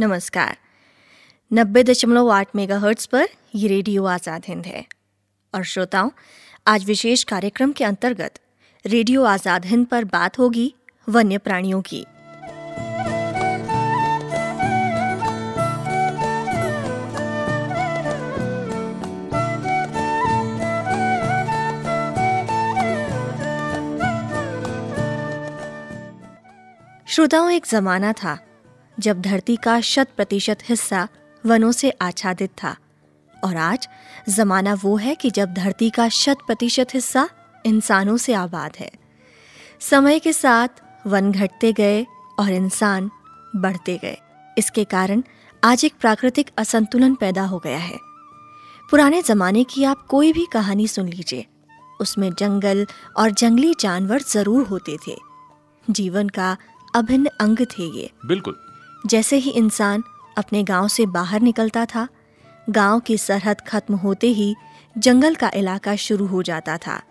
नमस्कार। नब्बे दशमलव आठ मेगा हर्ट्स पर ये रेडियो आज़ाद हिंद है। और श्रोताओं, आज विशेष कार्यक्रम के अंतर्गत रेडियो आज़ाद हिंद पर बात होगी वन्य प्राणियों की। श्रोताओं, एक जमाना था जब धरती का शत प्रतिशत हिस्सा वनों से आच्छादित था। और आज जमाना वो है कि जब धरती का शत प्रतिशत हिस्सा इंसानों से आबाद है। समय के साथ वन घटते गए और इंसान बढ़ते गए। इसके कारण आज एक प्राकृतिक असंतुलन पैदा हो गया है। पुराने जमाने की आप कोई भी कहानी सुन लीजिए। उसमें जंगल और जंगली जानवर ज़रूर होते थे। जीवन का अभिन्न अंग थे ये। बिल्कुल। जैसे ही इंसान अपने गाँव से बाहर निकलता था, गाँव की सरहद खत्म होते ही जंगल का इलाका शुरू हो जाता था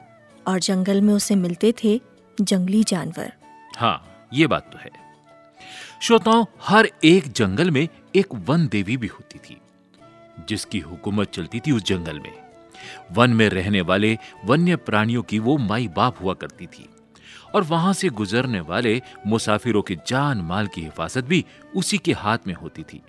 और जंगल में उसे मिलते थे जंगली जानवर। हाँ ये बात तो है। श्रोताओं, हर एक जंगल में एक वन देवी भी होती थी, जिसकी हुकूमत चलती थी उस जंगल में। वन में रहने वाले वन्य प्राणियों की वो माई बाप हुआ करती थी। और वहाँ से गुजरने वाले मुसाफिरों की जान माल की हिफाजत भी उसी के हाथ में होती थी।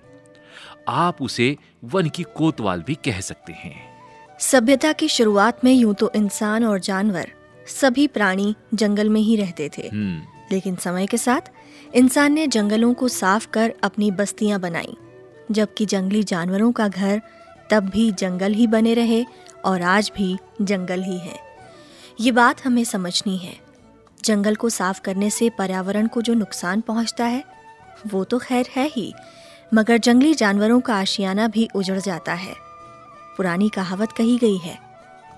आप उसे वन की कोतवाल भी कह सकते हैं। सभ्यता की शुरुआत में यूँ तो इंसान और जानवर सभी प्राणी जंगल में ही रहते थे। हम्म। लेकिन समय के साथ इंसान ने जंगलों को साफ़ कर अपनी बस्तियाँ बनाई। जबकि जंगली जानवरों का घर तब भी जंगल ही बने रहे और आज भी जंगल ही है। ये बात हमें समझनी है। जंगल को साफ़ करने से पर्यावरण को जो नुकसान पहुँचता है, वो तो खैर है ही, मगर जंगली जानवरों का आशियाना भी उजड़ जाता है। पुरानी कहावत कही गई है,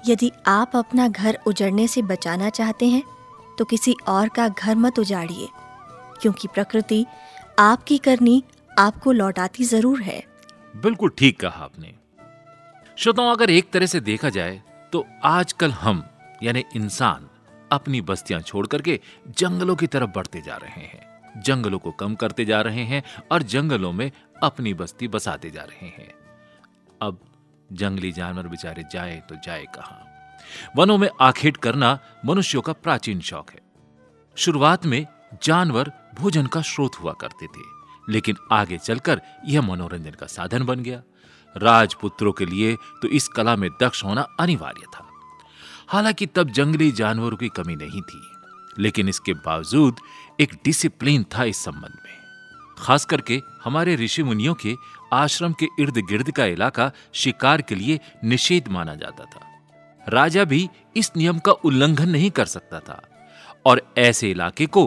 यदि आप अपना घर उजड़ने से बचाना चाहते हैं तो किसी और का घर मत उजाड़िए, क्योंकि प्रकृति आपकी करनी आपको लौटाती ज़रूर है। बिल्कुल ठीक कहा आपने। श्रोताओं, अगर एक तरह से देखा जाए तो आजकल हम, यानी इंसान अपनी बस्तियाँ छोड़ करके जंगलों की तरफ़ बढ़ते जा रहे हैं। जंगलों को कम करते जा रहे हैं और जंगलों में अपनी बस्ती बसाते जा रहे हैं। अब जंगली जानवर बेचारे जाए तो जाए कहा। वनों में आखेट करना मनुष्यों का प्राचीन शौक है। शुरुआत में जानवर भोजन का स्रोत हुआ करते थे, लेकिन आगे चलकर यह मनोरंजन का साधन बन गया। राजपुत्रों के लिए तो इस कला में दक्ष होना अनिवार्य था। हालाँकि तब जंगली जानवरों की कमी नहीं थी, लेकिन इसके बावजूद एक डिसिप्लिन था इस संबंध में। खास करके हमारे ऋषि मुनियों के आश्रम के इर्द गिर्द का इलाका शिकार के लिए निषेध माना जाता था। राजा भी इस नियम का उल्लंघन नहीं कर सकता था और ऐसे इलाके को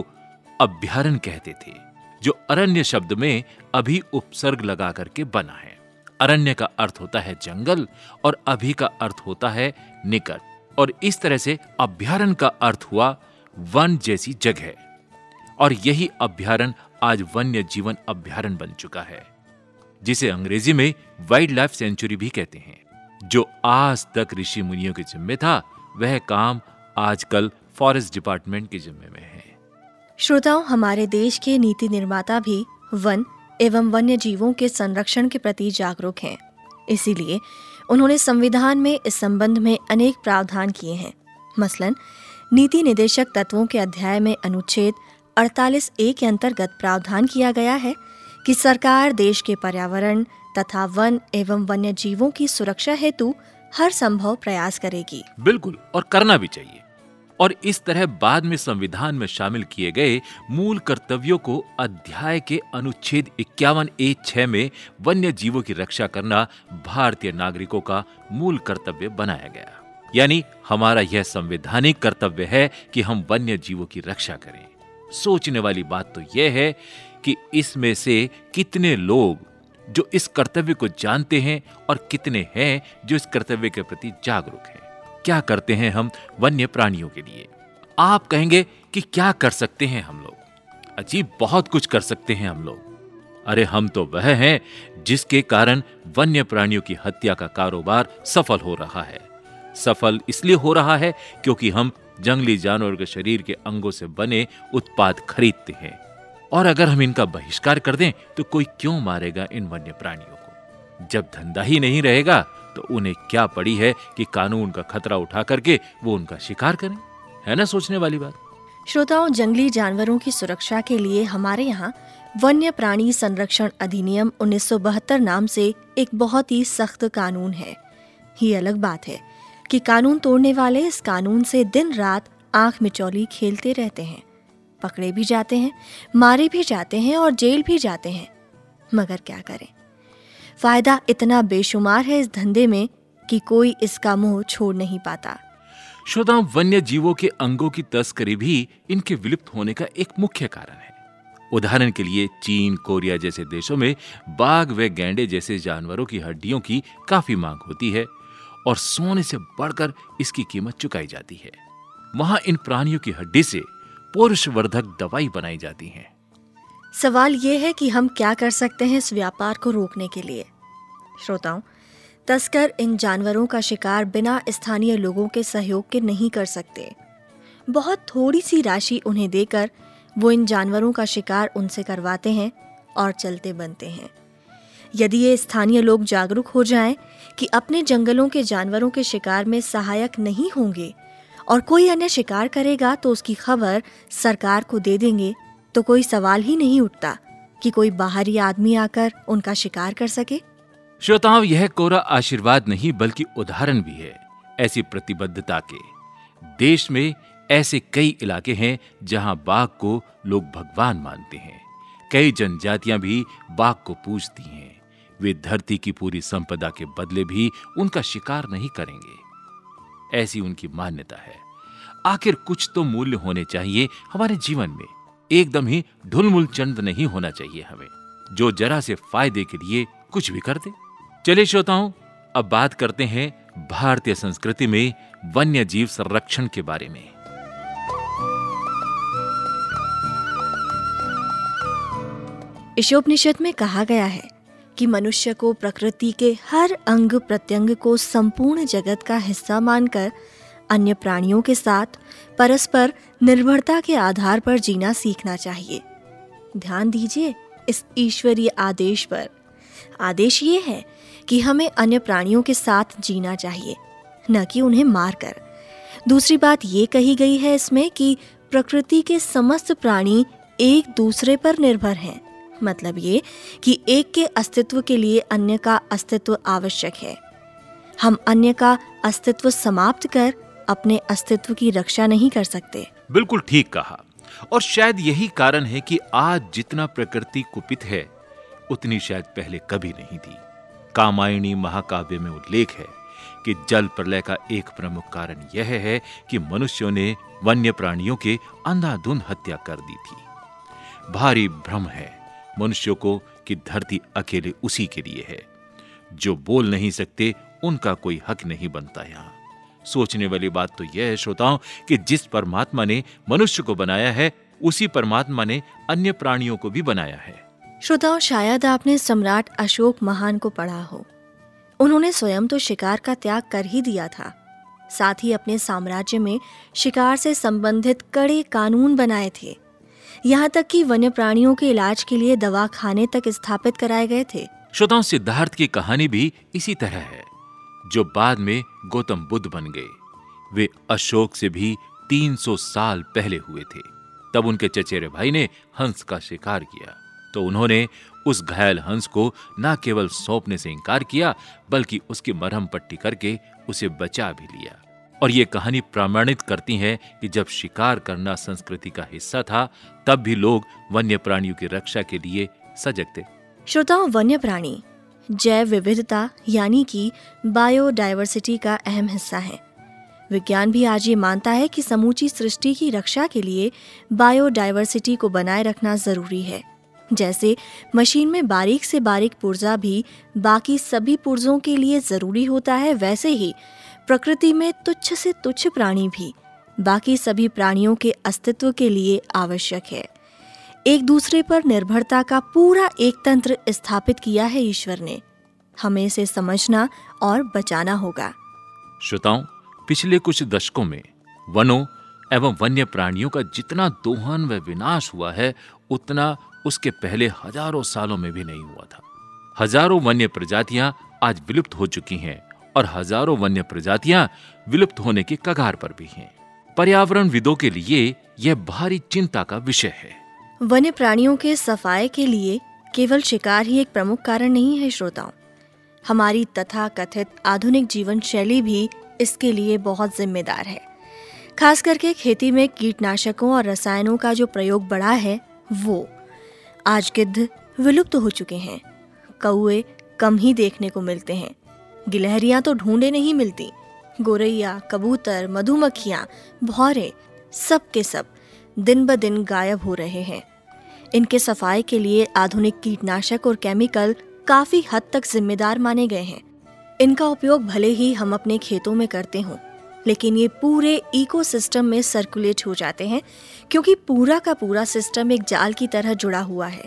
अभ्यारण कहते थे, जो अरण्य शब्द में अभी उपसर्ग लगा करके बना है। अरण्य का अर्थ होता है जंगल और अभी का अर्थ होता है निकट। और इस तरह से अभ्यारण का अर्थ हुआ वन जैसी जगह। और यही अभ्यारण आज वन्य जीवन अभ्यारण बन चुका है, जिसे अंग्रेज़ी में वाइल्ड लाइफ सेंचुरी भी कहते हैं। जो आज तक ऋषि मुनियों के जिम्मे था, वह काम आजकल फॉरेस्ट डिपार्टमेंट के जिम्मे में है। श्रोताओं, हमारे देश के नीति निर्माता भी वन एवं वन्य जीवों के संरक्षण के प्रति जागरूक हैं। इसीलिए उन्होंने संविधान में इस संबंध में अनेक प्रावधान किए हैं। मसलन, नीति निदेशक तत्वों के अध्याय में अनुच्छेद 48 ए के अंतर्गत प्रावधान किया गया है कि सरकार देश के पर्यावरण तथा वन एवं वन्य जीवों की सुरक्षा हेतु हर संभव प्रयास करेगी। बिल्कुल, और करना भी चाहिए। और इस तरह बाद में संविधान में शामिल किए गए मूल कर्तव्यों को अध्याय के अनुच्छेद इक्यावन ए छह में वन्य जीवों की रक्षा करना भारतीय नागरिकों का मूल कर्तव्य बनाया गया। यानी हमारा यह संवैधानिक कर्तव्य है कि हम वन्य जीवों की रक्षा करें। सोचने वाली बात तो यह है कि इसमें से कितने लोग जो इस कर्तव्य को जानते हैं और कितने हैं जो इस कर्तव्य के प्रति जागरूक हैं। क्या करते हैं हम वन्य प्राणियों के लिए? आप कहेंगे कि क्या कर सकते हैं हम लोग? अजीब, बहुत कुछ कर सकते हैं हम लोग। अरे, हम तो वह हैं जिसके कारण वन्य प्राणियों की हत्या का कारोबार सफल हो रहा है। सफल इसलिए हो रहा है क्योंकि हम जंगली जानवर के शरीर के अंगों से बने उत्पाद खरीदते हैं। और अगर हम इनका बहिष्कार कर दें तो कोई क्यों मारेगा इन वन्य प्राणियों को? जब धंधा ही नहीं रहेगा तो उन्हें क्या पड़ी है कि कानून का खतरा उठा करके वो उनका शिकार करें? है ना सोचने वाली बात? श्रोताओं, जंगली जानवरों की सुरक्षा के लिए हमारे यहाँ वन्य प्राणी संरक्षण अधिनियम 1972 नाम से एक बहुत ही सख्त कानून है। ये अलग बात है कि कानून तोड़ने वाले इस कानून से दिन रात आँख मिचौली खेलते रहते हैं। पकड़े भी जाते हैं, मारे भी जाते हैं और जेल भी जाते हैं। मगर क्या करें? फ़ायदा इतना बेशुमार है इस धंधे में कि कोई इसका मुँह छोड़ नहीं पाता। श्रोताओं वन्य जीवों के अंगों की तस्करी भी इनके विलुप्त होने का एक मुख्य कारण है। उदाहरण के लिए चीन, कोरिया जैसे देशों में बाघ व गैंडे जैसे जानवरों की हड्डियों की काफ़ी मांग होती है और सोने से बढ़कर इसकी कीमत चुकाई जाती है। वहाँ इन प्राणियों की हड्डी से पुरुषवर्धक दवाई बनाई जाती है। सवाल ये है कि हम क्या कर सकते हैं इस व्यापार को रोकने के लिए। श्रोताओं, तस्कर इन जानवरों का शिकार बिना स्थानीय लोगों के सहयोग के नहीं कर सकते। बहुत थोड़ी सी राशि उन्हें देकर वो इन जानवरों का शिकार उनसे करवाते हैं और चलते बनते हैं। यदि ये स्थानीय लोग जागरूक हो जाएँ कि अपने जंगलों के जानवरों के शिकार में सहायक नहीं होंगे और कोई अन्य शिकार करेगा तो उसकी खबर सरकार को दे देंगे तो कोई सवाल ही नहीं उठता कि कोई बाहरी आदमी आकर उनका शिकार कर सके। श्रोताओं, यह कोरा आशीर्वाद नहीं, बल्कि उदाहरण भी है ऐसी प्रतिबद्धता के। देश में ऐसे कई इलाके हैं जहाँ बाघ को लोग भगवान मानते हैं। कई जनजातियाँ भी बाघ को पूजती हैं। वे धरती की पूरी संपदा के बदले भी उनका शिकार नहीं करेंगे। ऐसी उनकी मान्यता है। आखिर कुछ तो मूल्य होने चाहिए हमारे जीवन में। एकदम ही ढुलमुल चंद नहीं होना चाहिए हमें, जो जरा से फ़ायदे के लिए कुछ भी कर दे चलिए श्रोताओं, अब बात करते हैं भारतीय संस्कृति में वन्य जीव संरक्षण के बारे में। ईशोपनिषद में कहा गया है कि मनुष्य को प्रकृति के हर अंग प्रत्यंग को संपूर्ण जगत का हिस्सा मानकर अन्य प्राणियों के साथ परस्पर निर्भरता के आधार पर जीना सीखना चाहिए। ध्यान दीजिए इस ईश्वरीय आदेश पर। आदेश ये है कि हमें अन्य प्राणियों के साथ जीना चाहिए, न कि उन्हें मारकर। दूसरी बात ये कही गई है इसमें कि प्रकृति के समस्त प्राणी एक दूसरे पर निर्भर हैं। मतलब ये कि एक के अस्तित्व के लिए अन्य का अस्तित्व आवश्यक है। हम अन्य का अस्तित्व समाप्त कर अपने अस्तित्व की रक्षा नहीं कर सकते। बिल्कुल ठीक कहा। और शायद यही कारण है कि आज जितना प्रकृति कुपित है, उतनी शायद पहले कभी नहीं थी। कामायणी महाकाव्य में उल्लेख है कि जल प्रलय का एक प्रमुख कारण यह है कि मनुष्यों ने वन्य प्राणियों के अंधाधुंध हत्या कर दी थी। भारी भ्रम है मनुष्यों को कि धरती अकेले उसी के लिए है। जो बोल नहीं सकते, उनका कोई हक नहीं बनता यहाँ। सोचने वाली बात तो यह है श्रोताओं कि जिस परमात्मा ने मनुष्य को बनाया है उसी परमात्मा ने अन्य प्राणियों को भी बनाया है। श्रोताओं शायद आपने सम्राट अशोक महान को पढ़ा हो। उन्होंने स्वयं तो शिकार का त्याग कर ही दिया था। साथ ही अपने साम्राज्य में शिकार से संबंधित कड़े कानून बनाए थे। यहाँ तक कि वन्य प्राणियों के इलाज के लिए दवा खाने तक स्थापित कराए गए थे। श्रोताओं सिद्धार्थ की कहानी भी इसी तरह है। जो बाद में गौतम बुद्ध बन गए। वे अशोक से भी 300 साल पहले हुए थे। तब उनके चचेरे भाई ने हंस का शिकार किया। तो उन्होंने उस घायल हंस को न केवल सौंपने से इनकार किया, बल्कि उसकी मरहम पट्टी करके उसे बचा भी लिया। और ये कहानी प्रमाणित करती है कि जब शिकार करना संस्कृति का हिस्सा था, तब भी लोग वन्य प्राणियों की रक्षा के लिए सजग थे। श्रोताओं, वन्य प्राणी जैव विविधता यानी कि बायोडायवर्सिटी का अहम हिस्सा है। विज्ञान भी आज ये मानता है कि समूची सृष्टि की रक्षा के लिए बायोडायवर्सिटी को बनाए रखना ज़रूरी है। जैसे, मशीन में बारीक से बारीक पुर्जा भी बाकी सभी पुर्जों के लिए ज़रूरी होता है, वैसे ही प्रकृति में तुच्छ से तुच्छ प्राणी भी बाकी सभी प्राणियों के अस्तित्व के लिए आवश्यक है। एक दूसरे पर निर्भरता का पूरा एक तंत्र स्थापित किया है ईश्वर ने। हमें इसे समझना और बचाना होगा। श्रोताओं, पिछले कुछ दशकों में वनों एवं वन्य प्राणियों का जितना दोहन व विनाश हुआ है, उतना उसके पहले हज़ारों सालों में भी नहीं हुआ था। हज़ारों वन्य प्रजातियाँ आज विलुप्त हो चुकी हैं और हज़ारों वन्य प्रजातियाँ विलुप्त होने के कगार पर भी हैं। पर्यावरण विदों के लिए यह भारी चिंता का विषय है। वन्य प्राणियों के सफ़ाई के लिए केवल शिकार ही एक प्रमुख कारण नहीं है, श्रोताओं। हमारी तथा कथित आधुनिक जीवन शैली भी इसके लिए बहुत जिम्मेदार है। खास करके खेती में कीटनाशकों और रसायनों का जो प्रयोग बढ़ा है, वो आज गिद्ध विलुप्त तो हो चुके हैं। कौए कम ही देखने को मिलते हैं। गिलहरियाँ तो ढूंढे नहीं मिलती। गोरैया, कबूतर, मधुमक्खियाँ, भौरे, सब के सब दिन ब दिन गायब हो रहे हैं। इनके सफ़ाई के लिए आधुनिक कीटनाशक और केमिकल काफ़ी हद तक जिम्मेदार माने गए हैं। इनका उपयोग भले ही हम अपने खेतों में करते हों, लेकिन ये पूरे इकोसिस्टम में सर्कुलेट हो जाते हैं, क्योंकि पूरा का पूरा सिस्टम एक जाल की तरह जुड़ा हुआ है।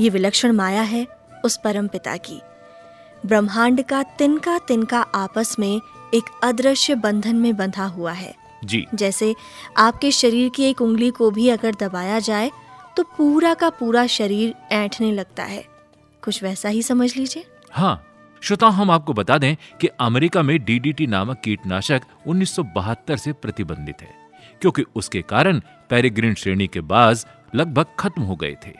ये विलक्षण माया है उस परम पिता की। ब्रह्मांड का तिनका तिनका आपस में एक अदृश्य बंधन में बंधा हुआ है। जी। जैसे आपके शरीर की एक उंगली को भी अगर दबाया जाए तो पूरा का पूरा शरीर ऐंठने लगता है। कुछ वैसा ही समझ लीजिए। हाँ श्रोताओ हम आपको बता दें कि अमेरिका में डीडीटी नामक कीटनाशक 1972 से प्रतिबंधित है क्योंकि उसके कारण पेरिग्रीन श्रेणी के बाज लगभग खत्म हो गए थे।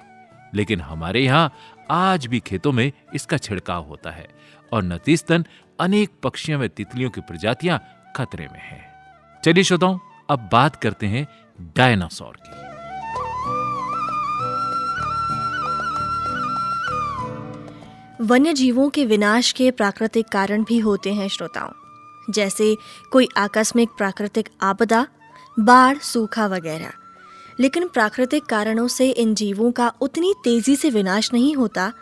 लेकिन हमारे यहाँ आज भी खेतों में इसका छिड़काव होता है और नतीजतन अनेक पक्षियों व तितलियों की प्रजातियाँ खतरे में हैं। चलिए श्रोताओं, अब बात करते हैं डायनासोर की। वन्य जीवों के विनाश के प्राकृतिक कारण भी होते हैं श्रोताओं। जैसे कोई आकस्मिक प्राकृतिक आपदा, बाढ़, सूखा वगैरह। लेकिन प्राकृतिक कारणों से इन जीवों का उतनी तेज़ी से विनाश नहीं होता,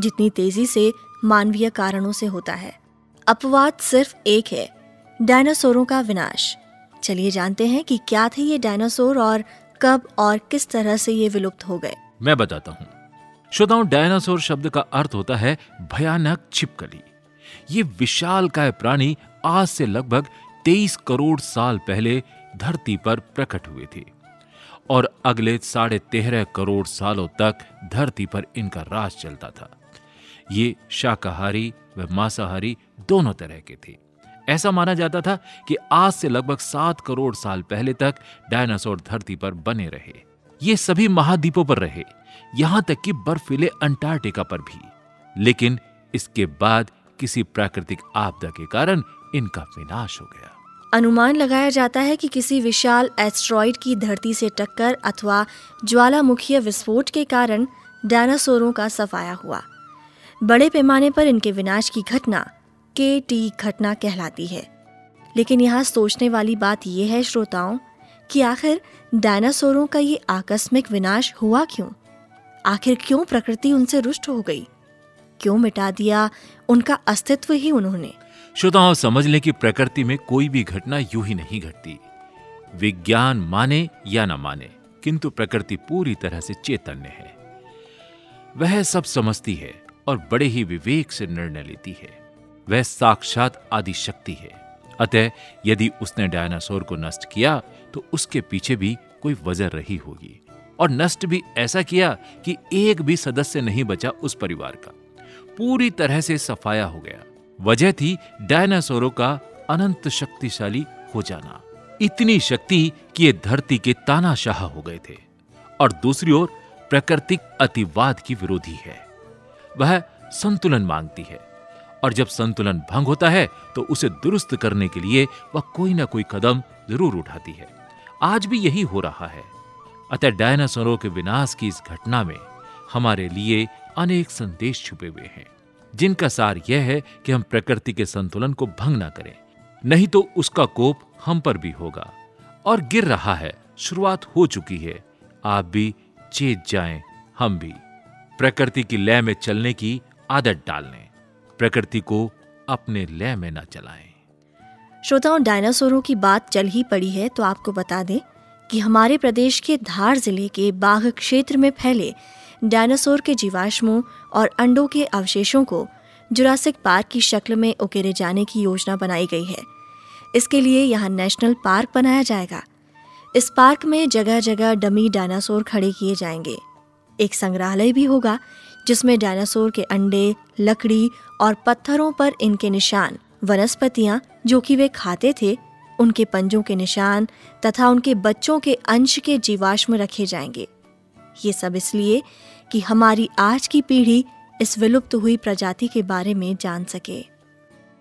जितनी तेज़ी से मानवीय कारणों से होता है। अपवाद सिर्फ़ एक है, डायनासोरों का विनाश। चलिए जानते हैं कि क्या थे ये डायनासोर और कब और किस तरह से ये विलुप्त हो गए। मैं बताता हूँ। श्रोताओं, डायनासोर शब्द का अर्थ होता है भयानक छिपकली। ये विशाल काय प्राणी आज से लगभग 23 करोड़ साल पहले धरती पर प्रकट हुए थे और अगले साढ़े तेरह करोड़ सालों तक धरती पर इनका राज चलता था। ये शाकाहारी व मांसाहारी दोनों तरह के थे। ऐसा माना जाता था कि आज से लगभग सात करोड़ साल पहले तक डायनासोर धरती पर बने रहे। ये सभी महाद्वीपों पर रहे, यहाँ तक कि बर्फीले अंटार्कटिका पर भी। लेकिन इसके बाद किसी प्राकृतिक आपदा के कारण इनका विनाश हो गया। अनुमान लगाया जाता है कि किसी विशाल एस्ट्रॉइड की धरती से टक्कर अथवा ज्वालामुखीय विस्फोट के कारण डायनासोरों का सफाया हुआ। बड़े पैमाने पर इनके विनाश की घटना के टी घटना कहलाती है। लेकिन यहाँ सोचने वाली बात यह है, श्रोताओं, कि आखिर डायनासोरों का ये आकस्मिक विनाश हुआ क्यों? आखिर क्यों प्रकृति उनसे रुष्ट हो गई? क्यों मिटा दिया उनका अस्तित्व ही उन्होंने? श्रोताओं, समझ लें कि प्रकृति में कोई भी घटना यूँ ही नहीं घटती। विज्ञान माने या न माने, किंतु प्रकृति पूरी तरह से चैतन्य है। वह सब समझती है और बड़े ही विवेक से निर्णय लेती है। वह साक्षात आदि शक्ति है। अतः यदि उसने डायनासोर को नष्ट किया तो उसके पीछे भी कोई वजह रही होगी। और नष्ट भी ऐसा किया कि एक भी सदस्य नहीं बचा उस परिवार का। पूरी तरह से सफाया हो गया। वजह थी डायनासोरों का अनंत शक्तिशाली हो जाना। इतनी शक्ति कि ये धरती के तानाशाह हो गए थे। और दूसरी ओर प्राकृतिक अतिवाद की विरोधी है। वह संतुलन मांगती है। और जब संतुलन भंग होता है तो उसे दुरुस्त करने के लिए वह कोई ना कोई कदम ज़रूर उठाती है। आज भी यही हो रहा है। अतः डायनासोरों के विनाश की इस घटना में हमारे लिए अनेक संदेश छुपे हुए हैं, जिनका सार यह है कि हम प्रकृति के संतुलन को भंग ना करें। नहीं तो उसका कोप हम पर भी होगा। और गिर रहा है, शुरुआत हो चुकी है। आप भी चेत जाएँ, हम भी। प्रकृति की लय में चलने की आदत डाल लें। प्रकृति को अपने लय में न चलाएँ। श्रोताओं, डायनासोरों की बात चल ही पड़ी है तो आपको बता दें कि हमारे प्रदेश के धार ज़िले के बाघ क्षेत्र में फैले डायनासोर के जीवाश्मों और अंडों के अवशेषों को जुरासिक पार्क की शक्ल में उकेरे जाने की योजना बनाई गई है। इसके लिए यहाँ नेशनल पार्क बनाया जाएगा। इस पार्क में जगह जगह डमी डायनासोर खड़े किए जाएँगे। एक संग्रहालय भी होगा जिसमें डायनासोर के अंडे, लकड़ी और पत्थरों पर इनके निशान, वनस्पतियाँ, जो कि वे खाते थे, उनके पंजों के निशान तथा उनके बच्चों के अंश के जीवाश्म रखे जाएँगे। ये सब इसलिए कि हमारी आज की पीढ़ी इस विलुप्त हुई प्रजाति के बारे में जान सके।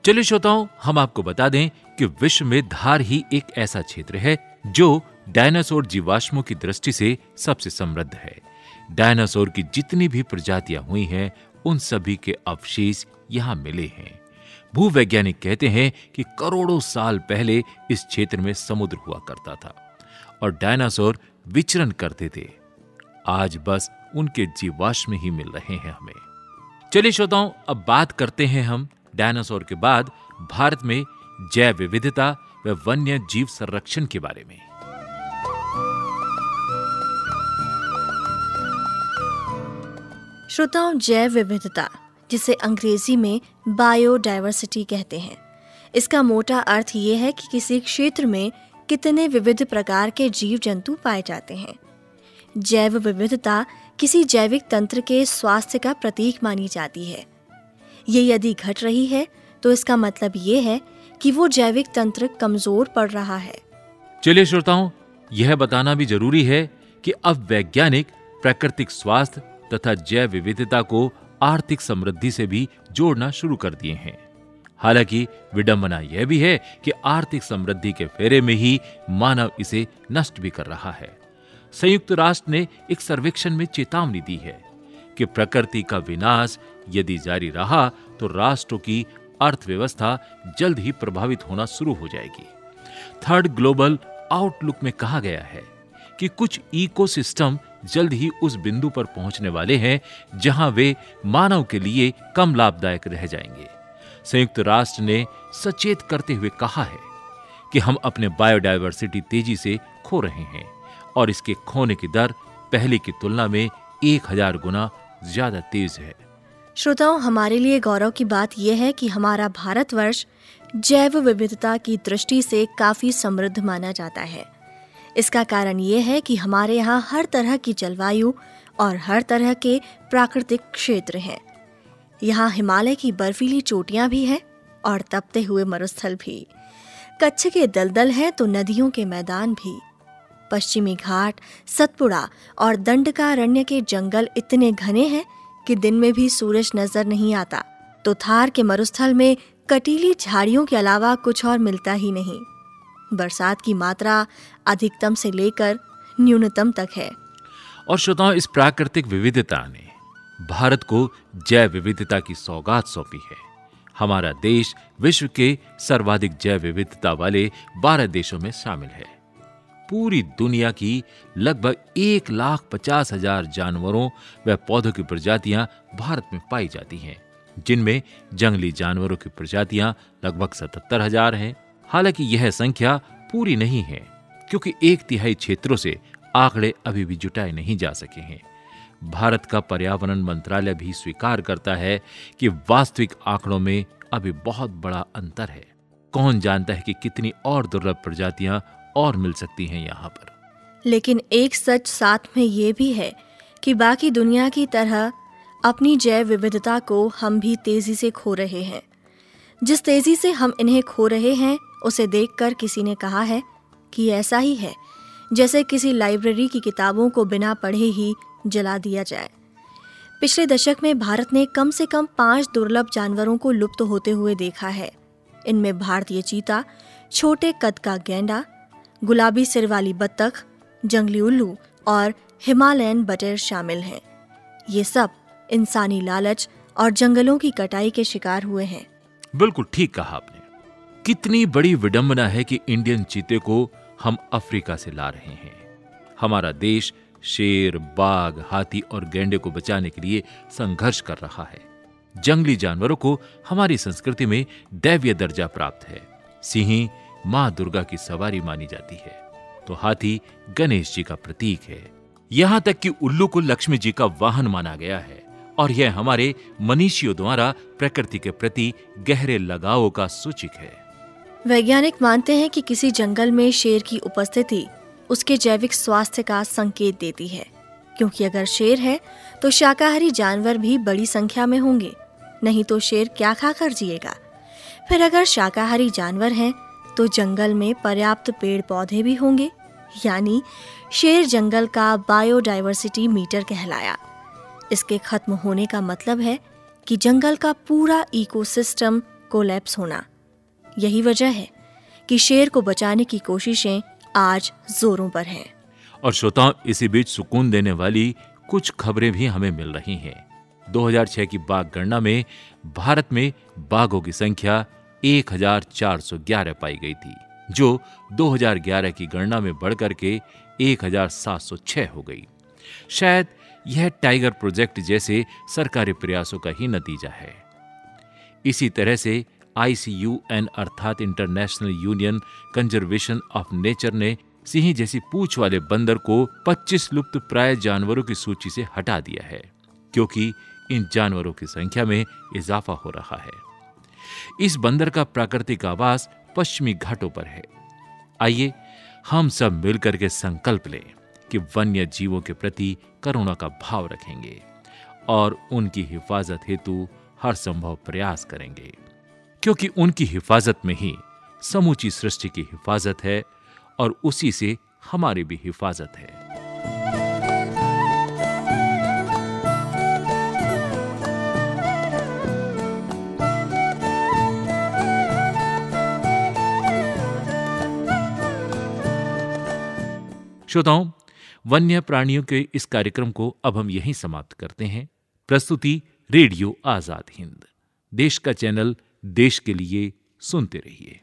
चलिए श्रोताओं, हम आपको बता दें कि विश्व में धार ही एक ऐसा क्षेत्र है, जो डायनासोर जीवाश्मों की दृष्टि से सबसे समृद्ध है। डायनासोर की जितनी भी प्रजातियाँ हुई हैं, उन सभी के अवशेष यहाँ मिले हैं। भूवैज्ञानिक कहते हैं कि करोड़ों साल पहले इस क्षेत्र में समुद्र हुआ करता था और डायनासोर विचरण करते थे। आज बस उनके जीवाश्म ही मिल रहे हैं हमें। चलिए श्रोताओं, अब बात करते हैं हम डायनासोर के बाद भारत में जैव विविधता व वन्य जीव संरक्षण के बारे में। श्रोताओं, जैव विविधता, जिसे अंग्रेज़ी में बायोडाइवर्सिटी कहते हैं। इसका मोटा अर्थ ये है कि किसी क्षेत्र में कितने विविध प्रकार के जीव जंतु पाए जाते हैं। जैव विविधता किसी जैविक तंत्र के स्वास्थ्य का प्रतीक मानी जाती है। ये यदि घट रही है तो इसका मतलब ये है कि वो जैविक तंत्र कमज़ोर पड़ रहा है। चलिए श्रोताओं, यह बताना भी ज़रूरी है कि अब वैज्ञानिक, प्राकृतिक स्वास्थ्य तथा जैव विविधता को आर्थिक समृद्धि से भी जोड़ना शुरू कर दिए हैं। हालाँकि विडंबना यह भी है कि आर्थिक समृद्धि के फेरे में ही मानव इसे नष्ट भी कर रहा है। संयुक्त राष्ट्र ने एक सर्वेक्षण में चेतावनी दी है कि प्रकृति का विनाश यदि जारी रहा तो राष्ट्रों की अर्थव्यवस्था जल्द ही प्रभावित होना शुरू हो जाएगी। थर्ड ग्लोबल आउटलुक में कहा गया है कि कुछ इकोसिस्टम जल्द ही उस बिंदु पर पहुँचने वाले हैं, जहाँ वे मानव के लिए कम लाभदायक रह जाएँगे। संयुक्त राष्ट्र ने सचेत करते हुए कहा है कि हम अपने बायोडायवर्सिटी तेज़ी से खो रहे हैं और इसके खोने की दर पहले की तुलना में एक हज़ार गुना ज़्यादा तेज है। श्रोताओं, हमारे लिए गौरव की बात यह है कि हमारा भारतवर्ष जैव विविधता की दृष्टि से काफ़ी समृद्ध माना जाता है। इसका कारण ये है कि हमारे यहाँ हर तरह की जलवायु और हर तरह के प्राकृतिक क्षेत्र हैं। यहाँ हिमालय की बर्फीली चोटियाँ भी हैं और तपते हुए मरुस्थल भी। कच्छ के दलदल हैं तो नदियों के मैदान भी। पश्चिमी घाट, सतपुड़ा और दंडकारण्य के जंगल इतने घने हैं कि दिन में भी सूरज नज़र नहीं आता। तो थार के मरुस्थल में कटीली झाड़ियों के अलावा कुछ और मिलता ही नहीं। बरसात की मात्रा अधिकतम से लेकर न्यूनतम तक है। और श्रोताओं, इस प्राकृतिक विविधता ने भारत को जैव विविधता की सौगात सौंपी है। हमारा देश विश्व के सर्वाधिक जैव विविधता वाले बारह देशों में शामिल है। पूरी दुनिया की लगभग एक लाख पचास हज़ार जानवरों व पौधों की प्रजातियाँ भारत में पाई जाती हैं, जिनमें जंगली जानवरों की प्रजातियाँ लगभग सतहत्तर हज़ार हैं। हालाँकि यह संख्या पूरी नहीं है, क्योंकि एक तिहाई क्षेत्रों से आंकड़े अभी भी जुटाए नहीं जा सके हैं। भारत का पर्यावरण मंत्रालय भी स्वीकार करता है कि वास्तविक आंकड़ों में अभी बहुत बड़ा अंतर है। कौन जानता है कि कितनी और दुर्लभ प्रजातियाँ और मिल सकती हैं यहाँ पर? लेकिन एक सच साथ में ये भी है कि बाकी दुनिया की तरह अपनी जैव विविधता को हम भी तेज़ी से खो रहे हैं। जिस तेज़ी से हम इन्हें खो रहे हैं उसे देखकर किसी ने कहा है कि ऐसा ही है, जैसे किसी लाइब्रेरी की किताबों को बिना पढ़े ही जला दिया जाए। पिछले दशक में भारत ने कम से कम पाँच दुर्लभ जानवरों को लुप्त होते हुए देखा है। इनमें भारतीय चीता, छोटे कद का गेंडा, गुलाबी सिर वाली बत्तख, जंगली उल्लू और हिमालयन बटेर शामिल हैं। ये सब इंसानी लालच और जंगलों की कटाई के शिकार हुए हैं। बिल्कुल ठीक कहा आपने। कितनी बड़ी विडंबना है कि इंडियन चीते को हम अफ्रीका से ला रहे हैं। हमारा देश शेर, बाघ, हाथी और गेंडे को बचाने के लिए संघर्ष कर रहा है। जंगली जानवरों को हमारी संस्कृति में दैव्य दर्जा प्राप्त है। सिंह माँ दुर्गा की सवारी मानी जाती है। तो हाथी गणेश जी का प्रतीक है। यहाँ तक कि उल्लू को लक्ष्मी जी का वाहन माना गया है और यह हमारे मनीषियों द्वारा प्रकृति के प्रति गहरे लगाव का सूचिक है। वैज्ञानिक मानते हैं कि किसी जंगल में शेर की उपस्थिति उसके जैविक स्वास्थ्य का संकेत देती है। क्योंकि अगर शेर है तो शाकाहारी जानवर भी बड़ी संख्या में होंगे, नहीं तो शेर क्या खाकर जिएगा? फिर अगर शाकाहारी जानवर हैं तो जंगल में पर्याप्त पेड़ पौधे भी होंगे, यानी शेर जंगल का बायोडाइवर्सिटी मीटर कहलाया। इसके खत्म होने का मतलब है कि जंगल का पूरा इकोसिस्टम कोलैप्स होना। यही वजह है कि शेर को बचाने की कोशिशें आज जोरों पर हैं। और श्रोताओं, इसी बीच सुकून देने वाली कुछ खबरें भी हमें मिल रही हैं। 2006 की बाघ गणना में भारत में बाघों की संख्या 1411 पाई गई थी, जो 2011 की गणना में बढ़कर के 1706 हो गई। शायद यह टाइगर प्रोजेक्ट जैसे सरकारी प्रयासों का ही नतीजा है। इसी तरह से आईसीयूएन अर्थात international union conservation of nature ने सिंह जैसी पूछ वाले बंदर को 25 लुप्त प्राय जानवरों की सूची से हटा दिया है, क्योंकि इन जानवरों की संख्या में इजाफा हो रहा है। इस बंदर का प्राकृतिक आवास पश्चिमी घाटों पर है। आइए हम सब मिलकर के संकल्प लें कि वन्य जीवों के प्रति करुणा का भाव रखेंगे और उनकी हिफाजत हेतु हर संभव प्रयास करेंगे। क्योंकि उनकी हिफाजत में ही समूची सृष्टि की हिफाजत है और उसी से हमारी भी हिफाजत है। श्रोताओं, वन्य प्राणियों के इस कार्यक्रम को अब हम यहीं समाप्त करते हैं। प्रस्तुति रेडियो आज़ाद हिंद। देश का चैनल देश के लिए सुनते रहिए।